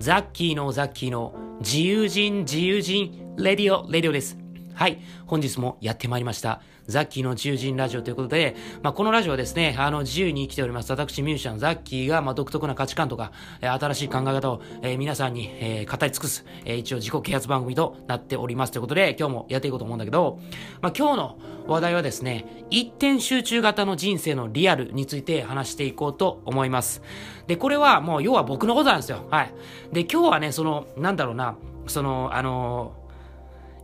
ザッキーのザッキーの自由人自由人レディオレディオです。はい。本日もやってまいりました。ザッキーの自由人ラジオということで、まあ、このラジオはですね、あの、自由に生きております。私、ミュージシャン、ザッキーが、まあ、独特な価値観とか、え、新しい考え方を、え、皆さんに、え、語り尽くす、え、一応自己啓発番組となっております。ということで、今日もやっていこうと思うんだけど、まあ、今日の話題はですね、一点集中型の人生のリアルについて話していこうと思います。で、これはもう、要は僕のことなんですよ。はい。で、今日はね、その、なんだろうな、その、あの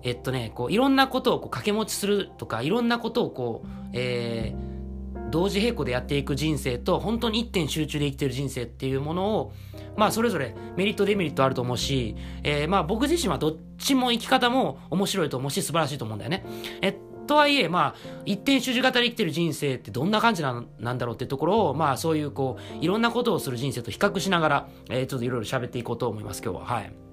えっとね、こう、いろんなことをこう掛け持ちするとか、いろんなことをこう、えー、同時並行でやっていく人生と、本当に一点集中で生きてる人生っていうものを、まあ、それぞれメリット、デメリットあると思うし、えー、まあ、僕自身はどっちも生き方も面白いと思うし、素晴らしいと思うんだよね。えとはいえ、まあ、一点集中型で生きてる人生ってどんな感じなんなんだろうってところを、まあ、そういう、こう、いろんなことをする人生と比較しながら、えー、ちょっといろいろ喋っていこうと思います、今日は。はい。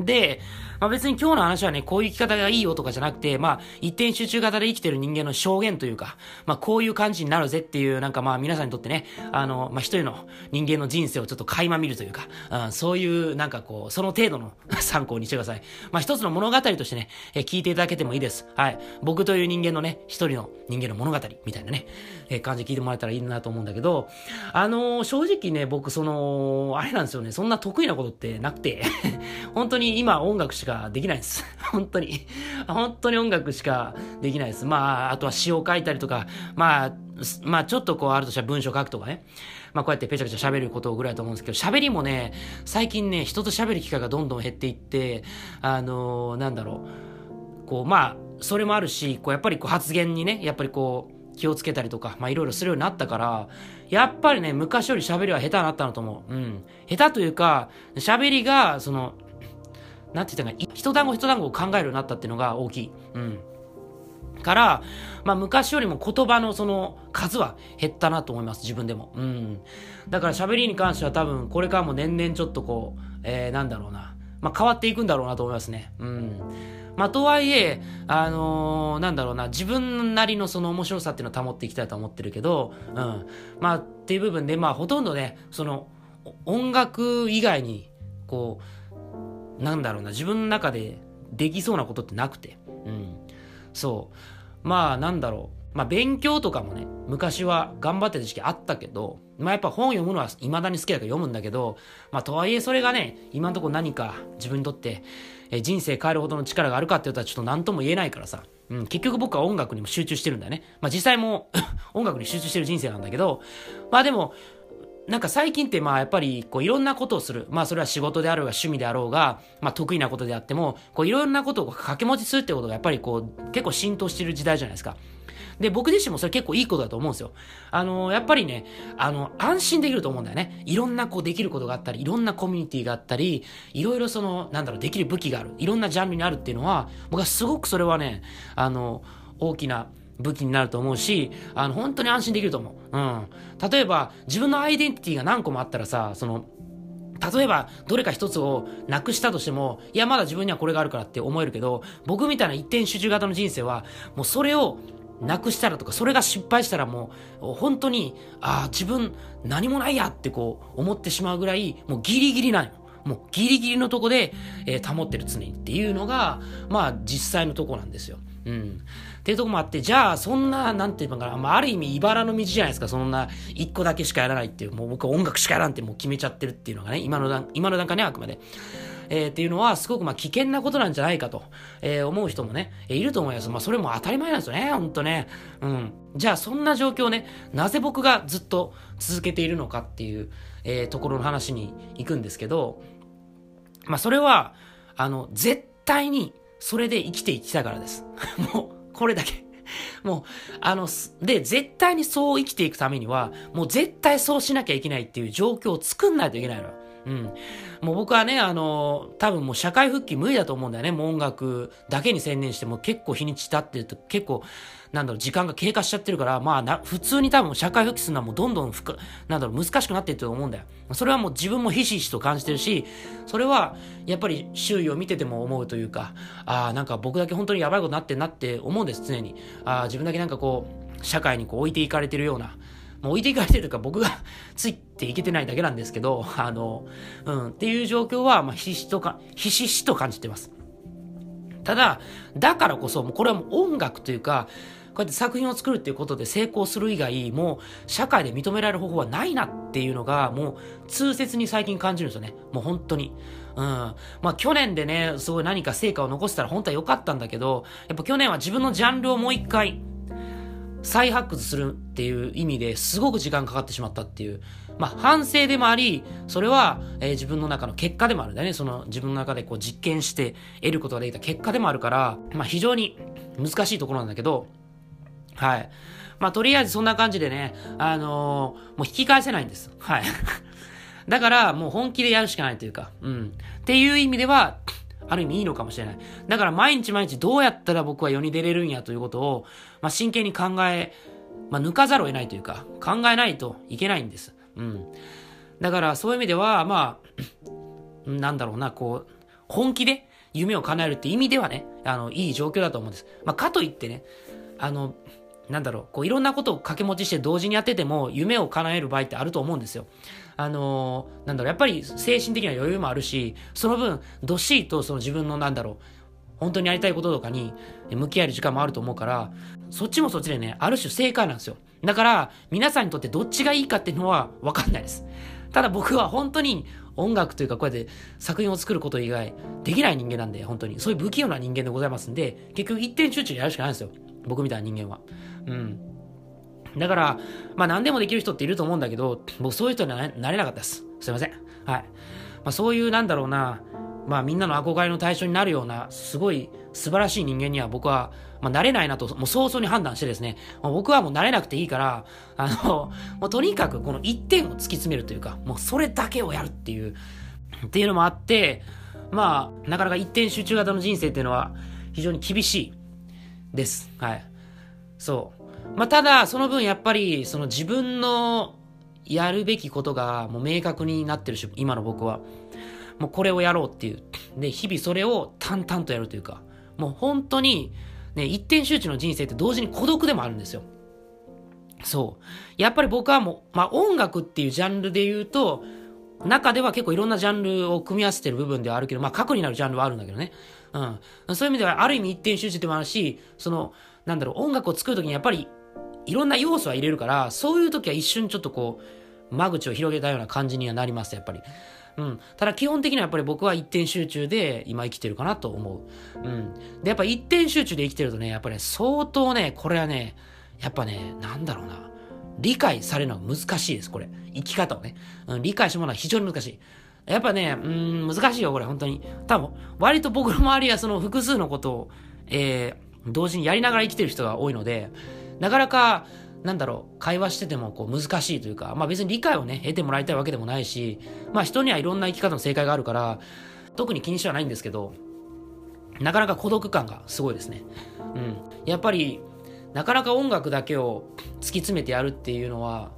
で、まあ、別に今日の話はね、こういう生き方がいいよとかじゃなくて、まあ、一点集中型で生きてる人間の証言というか、まあ、こういう感じになるぜっていう、なんかまあ、皆さんにとってね、あの、まあ、一人の人間の人生をちょっと垣間見るというか、うん、そういう、なんかこう、その程度の 参考にしてください。まあ、一つの物語としてね、え聞いていただけてもいいです。はい。僕という人間のね、一人の人間の物語みたいなね、え感じで聞いてもらえたらいいなと思うんだけど、あのー、正直ね、僕、その、あれなんですよね、そんな得意なことってなくて 本当に今音楽しかできないです。本当に。本当に音楽しかできないです。まあ、あとは詩を書いたりとか、まあ、まあちょっとこうあるとしたら文章書くとかね。まあこうやってペチャペチャ喋ることぐらいだと思うんですけど、喋りもね、最近ね、人と喋る機会がどんどん減っていって、あのー、なんだろう。こう、まあ、それもあるし、こうやっぱりこう発言にね、やっぱりこう、気をつけたりとか、まあいろいろするようになったから、やっぱりね、昔より喋りは下手になったなと思う。うん。下手というか、喋りが、その、なんて言ったか、一単語一単語を考えるようになったっていうのが大きい。うん。から、まあ昔よりも言葉のその数は減ったなと思います、自分でも。うん。だから喋りに関しては多分これからも年々ちょっとこう、えー、なんだろうな。まあ変わっていくんだろうなと思いますね。うん。まあとはいえ、あのー、なんだろうな、自分なりのその面白さっていうのを保っていきたいと思ってるけど、うん。まあっていう部分で、まあほとんどね、その音楽以外に、こう、なんだろうな、自分の中でできそうなことってなくて。うん。そう。まあ、なんだろう。まあ、勉強とかもね、昔は頑張ってた時期あったけど、まあ、やっぱ本読むのは未だに好きだから読むんだけど、まあ、とはいえそれがね、今のところ何か自分にとって、え人生変えるほどの力があるかって言ったらちょっと何とも言えないからさ。うん、結局僕は音楽にも集中してるんだよね。まあ、実際も 音楽に集中してる人生なんだけど、まあでも、なんか最近ってまあやっぱりこういろんなことをする。まあそれは仕事であろうが趣味であろうが、まあ得意なことであっても、こういろんなことを掛け持ちするってことがやっぱりこう結構浸透してる時代じゃないですか。で、僕自身もそれ結構いいことだと思うんですよ。あのー、やっぱりね、あの、安心できると思うんだよね。いろんなこうできることがあったり、いろんなコミュニティがあったり、いろいろその、なんだろう、できる武器がある。いろんなジャンルにあるっていうのは、僕はすごくそれはね、あの、大きな、武器になると思うし、あの、本当に安心できると思う。うん。例えば、自分のアイデンティティが何個もあったらさ、その、例えば、どれか一つをなくしたとしても、いや、まだ自分にはこれがあるからって思えるけど、僕みたいな一点集中型の人生は、もうそれをなくしたらとか、それが失敗したらもう、本当に、ああ、自分何もないやってこう、思ってしまうぐらい、もうギリギリなの。もうギリギリのとこで、えー、保ってる常にっていうのが、まあ実際のとこなんですよ。うん。っていうとこもあって、じゃあ、そんな、なんていうのかな、まあ、ある意味、茨の道じゃないですか、そんな、一個だけしかやらないっていう、もう僕は音楽しかやらんってもう決めちゃってるっていうのがね、今の段、今の段階ね、あくまで。えー、っていうのは、すごくまあ危険なことなんじゃないかと、えー、思う人もね、えー、いると思います。まあ、それも当たり前なんですよね、ほんとね。うん。じゃあ、そんな状況ね、なぜ僕がずっと続けているのかっていう、えー、ところの話に行くんですけど、まあ、それは、あの、絶対に、それで生きていきたからです。もう、これだけ。もう、あの、で、絶対にそう生きていくためには、もう絶対そうしなきゃいけないっていう状況を作んないといけないのよ。うん。もう僕はね、あの、多分もう社会復帰無理だと思うんだよね。もう音楽だけに専念しても結構日にち経ってると結構、なんだろう、時間が経過しちゃってるから、まあな、普通に多分社会復帰するのはもうどんどんふか、なんだろう、難しくなっていると思うんだよ。それはもう自分もひしひしと感じてるし、それはやっぱり周囲を見てても思うというか、ああ、なんか僕だけ本当にやばいことになってんなって思うんです、常に。ああ、自分だけなんかこう、社会にこう置いていかれてるような、もう置いていかれてるというか僕が ついていけてないだけなんですけど、あの、うん、っていう状況は、まあ、ひしとか、ひしひしと感じてます。ただ、だからこそ、もうこれはもう音楽というか、こうやって作品を作るっていうことで成功する以外、もう社会で認められる方法はないなっていうのが、もう痛切に最近感じるんですよね。もう本当に。うん。まあ去年でね、すごい何か成果を残したら本当は良かったんだけど、やっぱ去年は自分のジャンルをもう一回、再発掘するっていう意味ですごく時間かかってしまったっていう。まあ反省でもあり、それは、えー、自分の中の結果でもあるんだよね。その自分の中でこう実験して得ることができた結果でもあるから、まあ非常に難しいところなんだけど、はい。まあ、とりあえずそんな感じでね、あのー、もう引き返せないんです。はい。だから、もう本気でやるしかないというか、うん。っていう意味では、ある意味いいのかもしれない。だから毎日毎日どうやったら僕は世に出れるんやということを、まあ、真剣に考え、まあ、抜かざるを得ないというか、考えないといけないんです。うん。だからそういう意味では、まあ、なんだろうな、こう、本気で夢を叶えるって意味ではね、あの、いい状況だと思うんです。まあ、かといってね、あの、なんだろう、こういろんなことを掛け持ちして同時にやってても夢を叶える場合ってあると思うんですよ。あのー、なんだろう、やっぱり精神的な余裕もあるし、その分、どっしりとその自分のなんだろう、本当にやりたいこととかに向き合える時間もあると思うから、そっちもそっちでね、ある種正解なんですよ。だから、皆さんにとってどっちがいいかっていうのはわかんないです。ただ僕は本当に音楽というかこうやって作品を作ること以外できない人間なんで、本当に。そういう不器用な人間でございますんで、結局一点集中やるしかないんですよ。僕みたいな人間は。うん。だから、まあ何でもできる人っていると思うんだけど、僕そういう人にはなれなかったです。すいません。はい。まあそういうなんだろうな、まあみんなの憧れの対象になるような、すごい素晴らしい人間には僕は、まあなれないなと、もう早々に判断してですね、まあ、僕はもうなれなくていいから、あの、もうとにかくこの一点を突き詰めるというか、もうそれだけをやるっていう、っていうのもあって、まあ、なかなか一点集中型の人生っていうのは非常に厳しいです。はい。そう。まあ、ただ、その分やっぱり、その自分のやるべきことがもう明確になってるし、今の僕は。もうこれをやろうっていう。で、日々それを淡々とやるというか、もう本当に、ね、一点集中の人生って同時に孤独でもあるんですよ。そう。やっぱり僕はもう、まあ音楽っていうジャンルで言うと、中では結構いろんなジャンルを組み合わせてる部分ではあるけど、まあ核になるジャンルはあるんだけどね。うん。そういう意味では、ある意味一点集中でもあるし、その、なんだろう、音楽を作るときにやっぱり、いろんな要素は入れるから、そういうときは一瞬ちょっとこう、間口を広げたような感じにはなります、やっぱり。うん。ただ基本的にはやっぱり僕は一点集中で今生きてるかなと思う。うん。で、やっぱ一点集中で生きてるとね、やっぱり、ね、相当ね、これはね、やっぱね、なんだろうな。理解されるのは難しいです、これ。生き方をね。うん、理解してもらうのは非常に難しい。やっぱね、うん、難しいよ、これ、本当に。多分、割と僕の周りはその複数のことを、えー、同時にやりながら生きてる人が多いので、なかなか、なんだろう、会話しててもこう難しいというか、まあ別に理解をね、得てもらいたいわけでもないし、まあ人にはいろんな生き方の正解があるから、特に気にしてはないんですけど、なかなか孤独感がすごいですね。うん。やっぱり、なかなか音楽だけを突き詰めてやるっていうのは、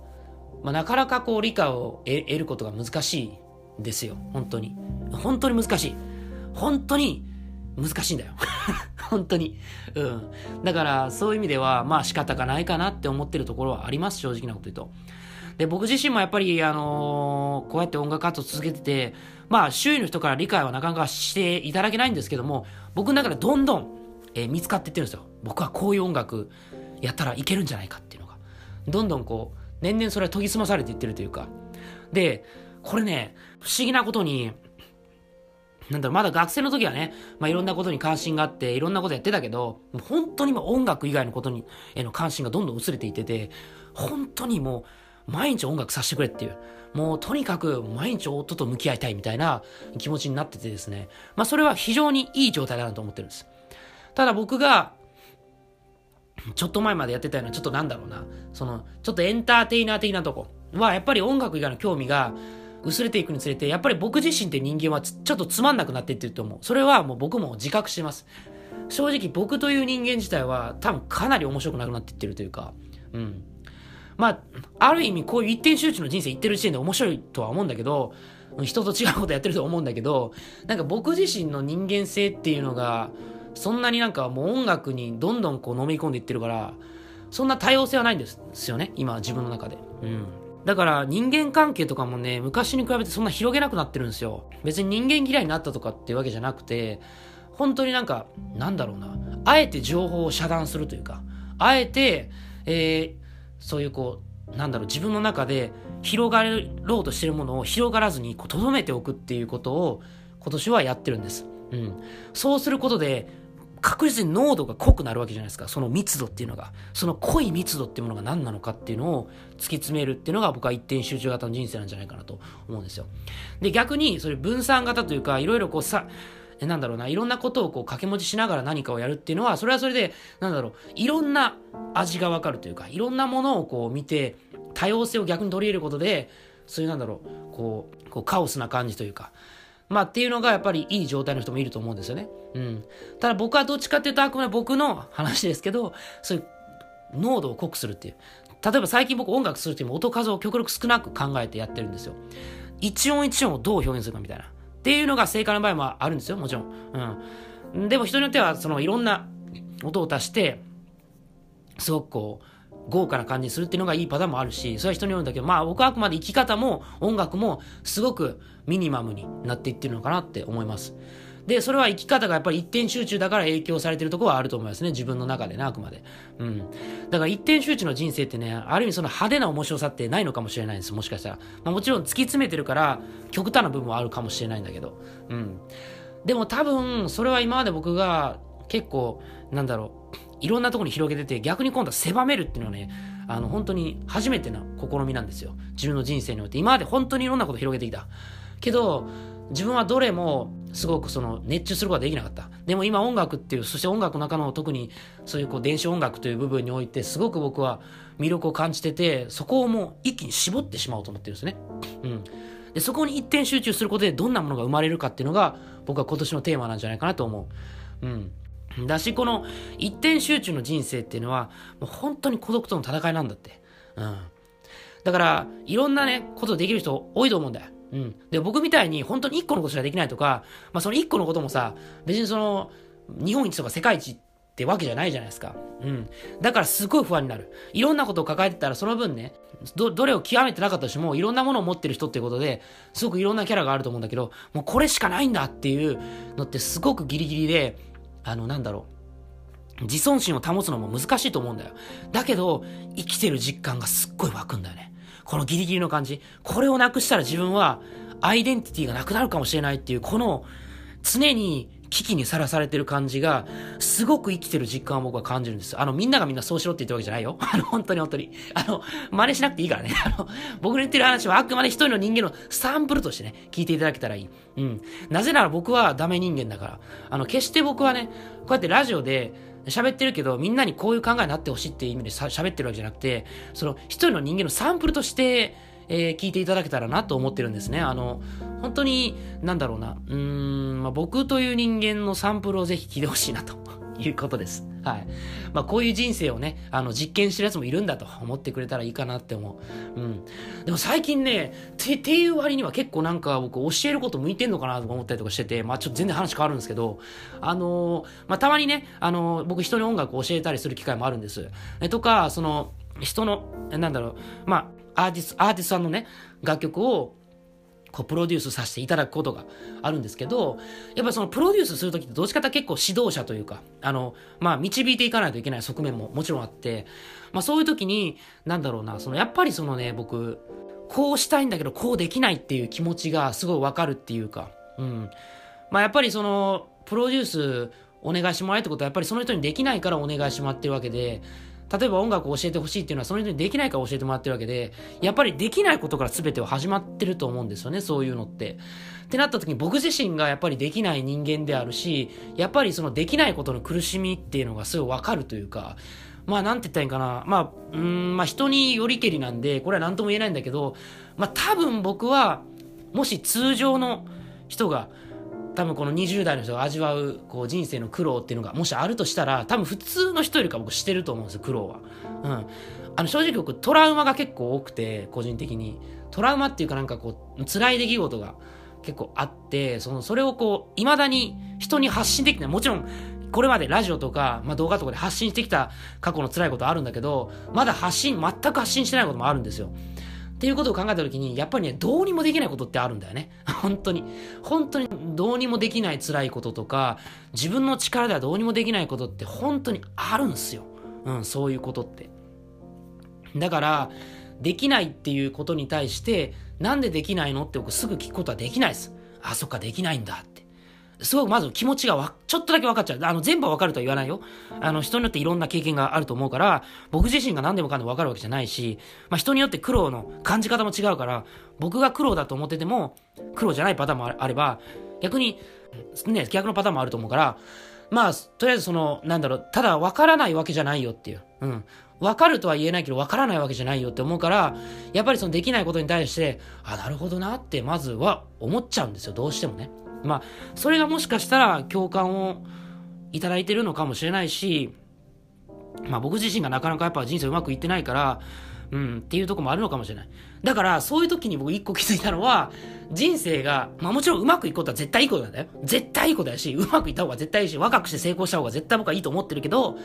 まあなかなかこう理解を得ることが難しいですよ。本当に。本当に難しい。本当に難しいんだよ。本当に。うん。だから、そういう意味では、まあ仕方がないかなって思ってるところはあります、正直なこと言うと。で、僕自身もやっぱり、あのー、こうやって音楽活動続けてて、まあ周囲の人から理解はなかなかしていただけないんですけども、僕の中でどんどん、えー、見つかっていってるんですよ。僕はこういう音楽やったらいけるんじゃないかっていうのが。どんどんこう、年々それは研ぎ澄まされていってるというか。で、これね、不思議なことに、なんだろう、まだ学生の時はね、まあ、いろんなことに関心があって、いろんなことやってたけど、もう本当にも音楽以外のことに、への関心がどんどん薄れていってて、本当にもう、毎日音楽させてくれっていう、もうとにかく毎日音と向き合いたいみたいな気持ちになっててですね、まあそれは非常にいい状態だなと思ってるんです。ただ僕が、ちょっと前までやってたような、ちょっとなんだろうな、その、ちょっとエンターテイナー的なとこは、やっぱり音楽以外の興味が、薄れていくにつれて、やっぱり僕自身って人間はちょっとつまんなくなっていってると思う。それはもう僕も自覚してます。正直僕という人間自体は多分かなり面白くなくなっていってるというか、うん。まあ、ある意味こういう一点集中の人生言ってる時点で面白いとは思うんだけど、人と違うことやってると思うんだけど、なんか僕自身の人間性っていうのが、そんなになんかもう音楽にどんどんこう飲み込んでいってるから、そんな多様性はないんですよね、今自分の中で。うん。だから人間関係とかもね、昔に比べてそんな広げなくなってるんですよ。別に人間嫌いになったとかっていうわけじゃなくて、本当になんか、なんだろうな、あえて情報を遮断するというか、あえて、えー、そういうこう、なんだろう、自分の中で広がろうとしてるものを広がらずに、こう、留めておくっていうことを、今年はやってるんです。うん。そうすることで、確実に濃度が濃くなるわけじゃないですか。その密度っていうのが。その濃い密度っていうものが何なのかっていうのを突き詰めるっていうのが僕は一点集中型の人生なんじゃないかなと思うんですよ。で、逆に、それ分散型というか、いろいろこうさ、なんだろうな、いろんなことをこう掛け持ちしながら何かをやるっていうのは、それはそれで、なんだろう、いろんな味がわかるというか、いろんなものをこう見て、多様性を逆に取り入れることで、そういうなんだろう、こう、こうカオスな感じというか、まあっていうのがやっぱりいい状態の人もいると思うんですよね。うん。ただ僕はどっちかっていうとあくまで僕の話ですけど、そういう濃度を濃くするっていう。例えば最近僕音楽するっていう音数を極力少なく考えてやってるんですよ。一音一音をどう表現するかみたいな。っていうのが正解の場合もあるんですよ、もちろん。うん。でも人によっては、そのいろんな音を足して、すごくこう、豪華な感じにするっていうのがいいパターンもあるし、それは人によるんだけど、まあ僕はあくまで生き方も音楽もすごくミニマムになっていってるのかなって思います。で、それは生き方がやっぱり一点集中だから影響されてるとこはあると思いますね。自分の中でね、あくまで。うん。だから一点集中の人生ってね、ある意味その派手な面白さってないのかもしれないんです。もしかしたら。まあもちろん突き詰めてるから、極端な部分はあるかもしれないんだけど。うん。でも多分、それは今まで僕が結構、なんだろう、いろんなところに広げてて、逆に今度は狭めるっていうのはね、あの、本当に初めての試みなんですよ。自分の人生において。今まで本当にいろんなこと広げてきた。けど、自分はどれもすごくその熱中することができなかった。でも今音楽っていう、そして音楽の中の特にそういうこう電子音楽という部分においてすごく僕は魅力を感じてて、そこをもう一気に絞ってしまおうと思ってるんですね。うん。で、そこに一点集中することでどんなものが生まれるかっていうのが僕は今年のテーマなんじゃないかなと思う。うん。だし、この一点集中の人生っていうのは、もう本当に孤独との戦いなんだって。うん。だから、いろんなね、ことできる人多いと思うんだよ。うん。で、僕みたいに本当に一個のことしかできないとか、まあその一個のこともさ、別にその、日本一とか世界一ってわけじゃないじゃないですか。うん。だからすごい不安になる。いろんなことを抱えてたらその分ね、ど、どれを極めてなかったとしても、いろんなものを持ってる人っていうことで、すごくいろんなキャラがあると思うんだけど、もうこれしかないんだっていうのってすごくギリギリで、あの、なんだろう。自尊心を保つのも難しいと思うんだよ。だけど、生きてる実感がすっごい湧くんだよね。このギリギリの感じ。これをなくしたら自分は、アイデンティティがなくなるかもしれないっていう、この、常に危機にさらされてる感じが、すごく生きてる実感を僕は感じるんです。あの、みんながみんなそうしろって言ってるわけじゃないよ。あの、本当に本当に。あの、真似しなくていいからね。あの、僕の言ってる話はあくまで一人の人間のサンプルとしてね、聞いていただけたらいい。うん。なぜなら僕はダメ人間だから。あの、決して僕はね、こうやってラジオで、喋ってるけど、みんなにこういう考えになってほしいっていう意味で喋ってるわけじゃなくて、その一人の人間のサンプルとして、えー、聞いていただけたらなと思ってるんですね。あの、本当に、なんだろうな、うん、まあ、僕という人間のサンプルをぜひ聞いてほしいなということです。はい。まあ、こういう人生をね、あの、実験してるやつもいるんだと思ってくれたらいいかなって思う。うん。でも最近ね、て、ていう割には結構なんか僕教えること向いてんのかなとか思ったりとかしてて、まあ、ちょっと全然話変わるんですけど、あのー、まあ、たまにね、あのー、僕人に音楽を教えたりする機会もあるんです。えとか、その、人の、なんだろう、まあ、アーティスト、アーティストさんのね、楽曲を、こう、プロデュースさせていただくことがあるんですけど、やっぱそのプロデュースするときってどっちかって結構指導者というか、あの、まあ、導いていかないといけない側面ももちろんあって、まあ、そういうときに、なんだろうな、その、やっぱりそのね、僕、こうしたいんだけど、こうできないっていう気持ちがすごいわかるっていうか、うん。まあ、やっぱりその、プロデュースお願いしてもらえってことは、やっぱりその人にできないからお願いしてもらってるわけで、例えば音楽を教えてほしいっていうのはその人にできないから教えてもらってるわけで、やっぱりできないことから全ては始まってると思うんですよね、そういうのって。ってなった時に僕自身がやっぱりできない人間であるし、やっぱりそのできないことの苦しみっていうのがすごいわかるというか、まあなんて言ったらいいんかな。まあ、うん、まあ人によりけりなんで、これは何とも言えないんだけど、まあ多分僕は、もし通常の人が、多分この20代の人が味わうこう人生の苦労っていうのがもしあるとしたら多分普通の人よりか僕してると思うんですよ苦労は。うん。あの正直僕トラウマが結構多くて個人的にトラウマっていうかなんかこう辛い出来事が結構あってそのそれをこう未だに人に発信できないもちろんこれまでラジオとか、まあ、動画とかで発信してきた過去の辛いことあるんだけど、まだ発信、全く発信してないこともあるんですよ。っていうことを考えたときに、やっぱりね、どうにもできないことってあるんだよね。本当に。本当にどうにもできない辛いこととか、自分の力ではどうにもできないことって本当にあるんですよ。うん、そういうことって。だから、できないっていうことに対して、なんでできないのって僕すぐ聞くことはできないです。あ、そっか、できないんだ。すごくまず気持ちがわちょっとだけ分かっちゃう。あの、全部は分かるとは言わないよ。あの、人によっていろんな経験があると思うから、僕自身が何でもかんでも分かるわけじゃないし、まあ、人によって苦労の感じ方も違うから、僕が苦労だと思ってても、苦労じゃないパターンもあれば、逆に、ね、逆のパターンもあると思うから、まあ、とりあえずその、なんだろう、ただ分からないわけじゃないよっていう。うん。分かるとは言えないけど分からないわけじゃないよって思うから、やっぱりそのできないことに対して、あ、なるほどなってまずは思っちゃうんですよ、どうしてもね。まあ、それがもしかしたら共感をいただいてるのかもしれないし、まあ僕自身がなかなかやっぱ人生うまくいってないから、うん、っていうとこもあるのかもしれない。だから、そういう時に僕一個気づいたのは、人生が、まあもちろんうまくいくことは絶対いいことなんだよ。絶対いいことだし、うまくいった方が絶対いいし、若くして成功した方が絶対僕はいいと思ってるけど、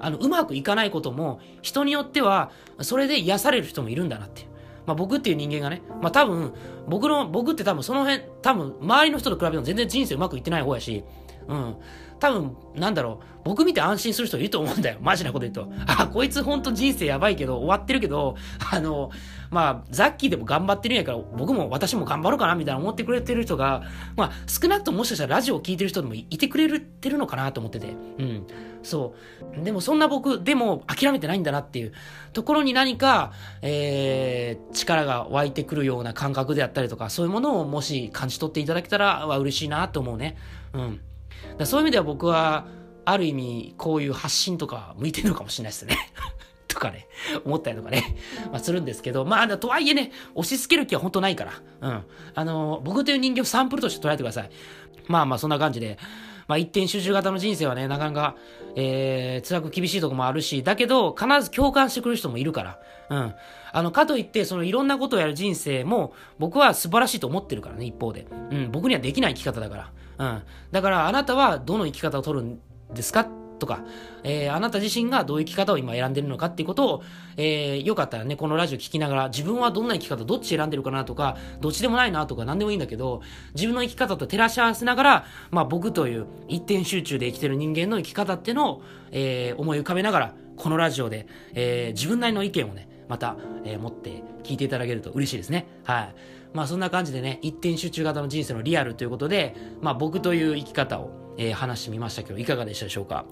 あの、うまくいかないことも、人によっては、それで癒される人もいるんだなっていう。まあ僕っていう人間がね、まあ多分、僕の、僕って多分その辺、多分周りの人と比べても全然人生うまくいってない方やし、うん。多分、なんだろう、僕見て安心する人いると思うんだよ。マジなこと言うと。あ、こいつほんと人生やばいけど、終わってるけど、あの、まあ、ザッキーでも頑張ってるんやから、僕も私も頑張ろうかな、みたいな思ってくれてる人が、まあ、少なくとももしかしたらラジオを聴いてる人でもいてくれてるのかなと思ってて。うん。そう。でもそんな僕、でも諦めてないんだなっていうところに何か、えー、力が湧いてくるような感覚であったりとか、そういうものをもし感じ取っていただけたら、は嬉しいなと思うね。うん。だそういう意味では僕は、ある意味、こういう発信とか向いてるのかもしれないですね。とかね、思ったりとかね、まあするんですけど、まあ、とはいえね、押し付ける気は本当ないから、うん。あの、僕という人間をサンプルとして捉えてください。まあまあ、そんな感じで、まあ一点集中型の人生はね、なかなか、えー、辛く厳しいとこもあるし、だけど、必ず共感してくれる人もいるから、うん。あの、かといって、そのいろんなことをやる人生も、僕は素晴らしいと思ってるからね、一方で。うん、僕にはできない生き方だから。うん。だから、あなたはどの生き方を取るんですかとか、えー、あなた自身がどういう生き方を今選んでるのかっていうことを、えー、よかったらね、このラジオ聞きながら、自分はどんな生き方、どっち選んでるかなとか、どっちでもないなとか、何でもいいんだけど、自分の生き方と照らし合わせながら、まあ僕という一点集中で生きてる人間の生き方っていうのを、えー、思い浮かべながら、このラジオで、えー、自分なりの意見をね、また、えー、持って聞いていただけると嬉しいですね。はい。まあそんな感じでね、一点集中型の人生のリアルということで、まあ僕という生き方を、えー、話してみましたけど、いかがでしたでしょうか？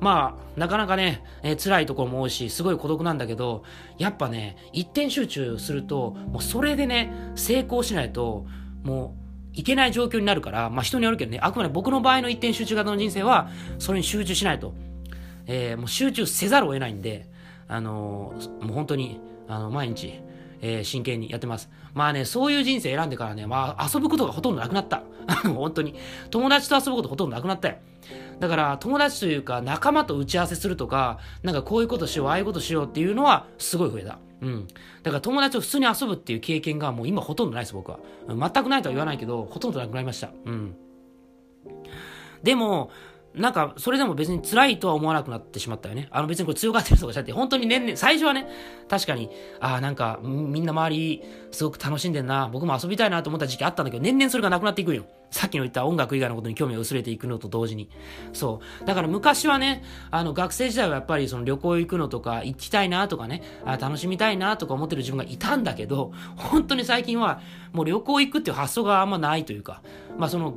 まあ、なかなかね、えー、辛いところも多いし、すごい孤独なんだけど、やっぱね、一点集中すると、もうそれでね、成功しないと、もう、いけない状況になるから、まあ人によるけどね、あくまで僕の場合の一点集中型の人生は、それに集中しないと。えー、もう集中せざるを得ないんで、あのー、もう本当に、あの、毎日、えー、真剣にやってます。まあね、そういう人生選んでからね、まあ遊ぶことがほとんどなくなった。本当に。友達と遊ぶことほとんどなくなったよ。だから友達というか仲間と打ち合わせするとか、なんかこういうことしよう、ああいうことしようっていうのはすごい増えた。うん。だから友達と普通に遊ぶっていう経験がもう今ほとんどないです、僕は。全くないとは言わないけど、ほとんどなくなりました。うん。でも、なんか、それでも別に辛いとは思わなくなってしまったよね。あの別にこれ強がってるとかじゃなくて、本当に年々、最初はね、確かに、ああ、なんか、みんな周り、すごく楽しんでんな、僕も遊びたいなと思った時期あったんだけど、年々それがなくなっていくよ。さっきの言った音楽以外のことに興味が薄れていくのと同時に。そう。だから昔はね、あの、学生時代はやっぱりその旅行行くのとか、行きたいなとかね、あ楽しみたいなとか思ってる自分がいたんだけど、本当に最近は、もう旅行行くっていう発想があんまないというか、まあその、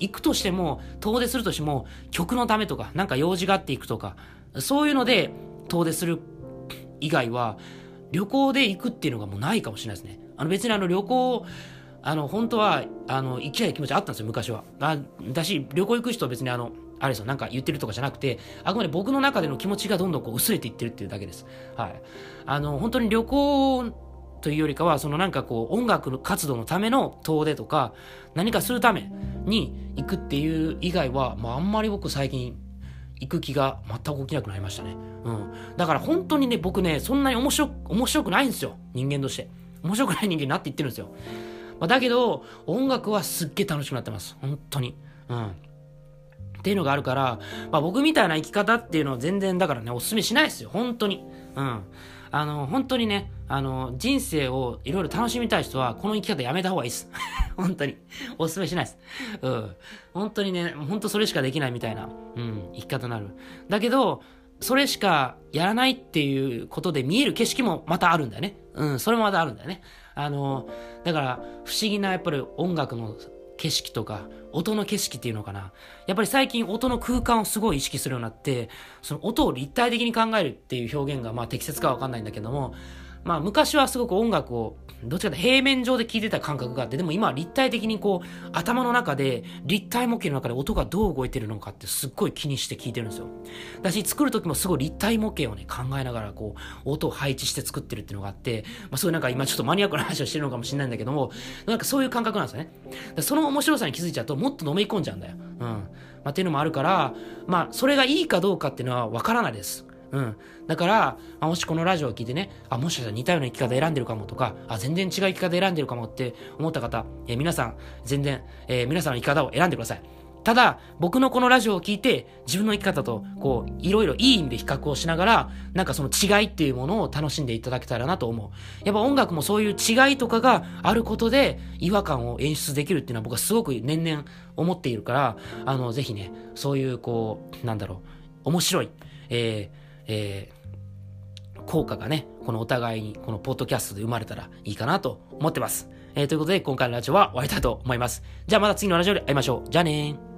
行くとしても、遠出するとしても、曲のためとか、なんか用事があって行くとか、そういうので遠出する以外は、旅行で行くっていうのがもうないかもしれないですね。あの別にあの旅行、あの本当は、あの、行きたい気持ちあったんですよ、昔は。あだし、旅行行く人は別にあの、あれですよ、なんか言ってるとかじゃなくて、あくまで僕の中での気持ちがどんどんこう薄れていってるっていうだけです。はい。あの、本当に旅行というよりかは、そのなんかこう、音楽の活動のための遠出とか、何かするために行くっていう以外は、まああんまり僕最近行く気が全く起きなくなりましたね。うん。だから本当にね、僕ね、そんなに面白く、面白くないんですよ。人間として。面白くない人間になっていってるんですよ。まあ、だけど、音楽はすっげえ楽しくなってます。本当に。うん。っていうのがあるから、まあ僕みたいな生き方っていうのは全然だからね、お勧めしないですよ。本当に。うん。あの、本当にね、あの、人生をいろいろ楽しみたい人は、この生き方やめた方がいいです。本当に。お勧めしないです。うん。本当にね、本当それしかできないみたいな、うん、生き方になる。だけど、それしかやらないっていうことで見える景色もまたあるんだよね。うん、それもまたあるんだよね。あの、だから、不思議なやっぱり音楽の景色とか、音の景色っていうのかな。やっぱり最近音の空間をすごい意識するようになって、その音を立体的に考えるっていう表現がまあ適切かわかんないんだけども、まあ昔はすごく音楽をどっちかと平面上で聴いてた感覚があって、でも今は立体的にこう、頭の中で、立体模型の中で音がどう動いてるのかってすっごい気にして聴いてるんですよ。だし、作る時もすごい立体模型をね、考えながらこう、音を配置して作ってるっていうのがあって、まあそういうなんか今ちょっとマニアックな話をしてるのかもしれないんだけども、なんかそういう感覚なんですよね。その面白さに気づいちゃうと、もっと飲み込んじゃうんだよ。うん。まあっていうのもあるから、まあそれがいいかどうかっていうのはわからないです。うん。だから、あ、もしこのラジオを聞いてね、あ、もしかしたら似たような生き方選んでるかもとか、あ、全然違う生き方選んでるかもって思った方、えー、皆さん、全然、えー、皆さんの生き方を選んでください。ただ、僕のこのラジオを聞いて、自分の生き方と、こう、いろいろいい意味で比較をしながら、なんかその違いっていうものを楽しんでいただけたらなと思う。やっぱ音楽もそういう違いとかがあることで、違和感を演出できるっていうのは僕はすごく年々思っているから、あの、ぜひね、そういう、こう、なんだろう、面白い、えー、えー、効果がね、このお互いに、このポッドキャストで生まれたらいいかなと思ってます。えー、ということで、今回のラジオは終わりたいと思います。じゃあまた次のラジオで会いましょう。じゃあねー。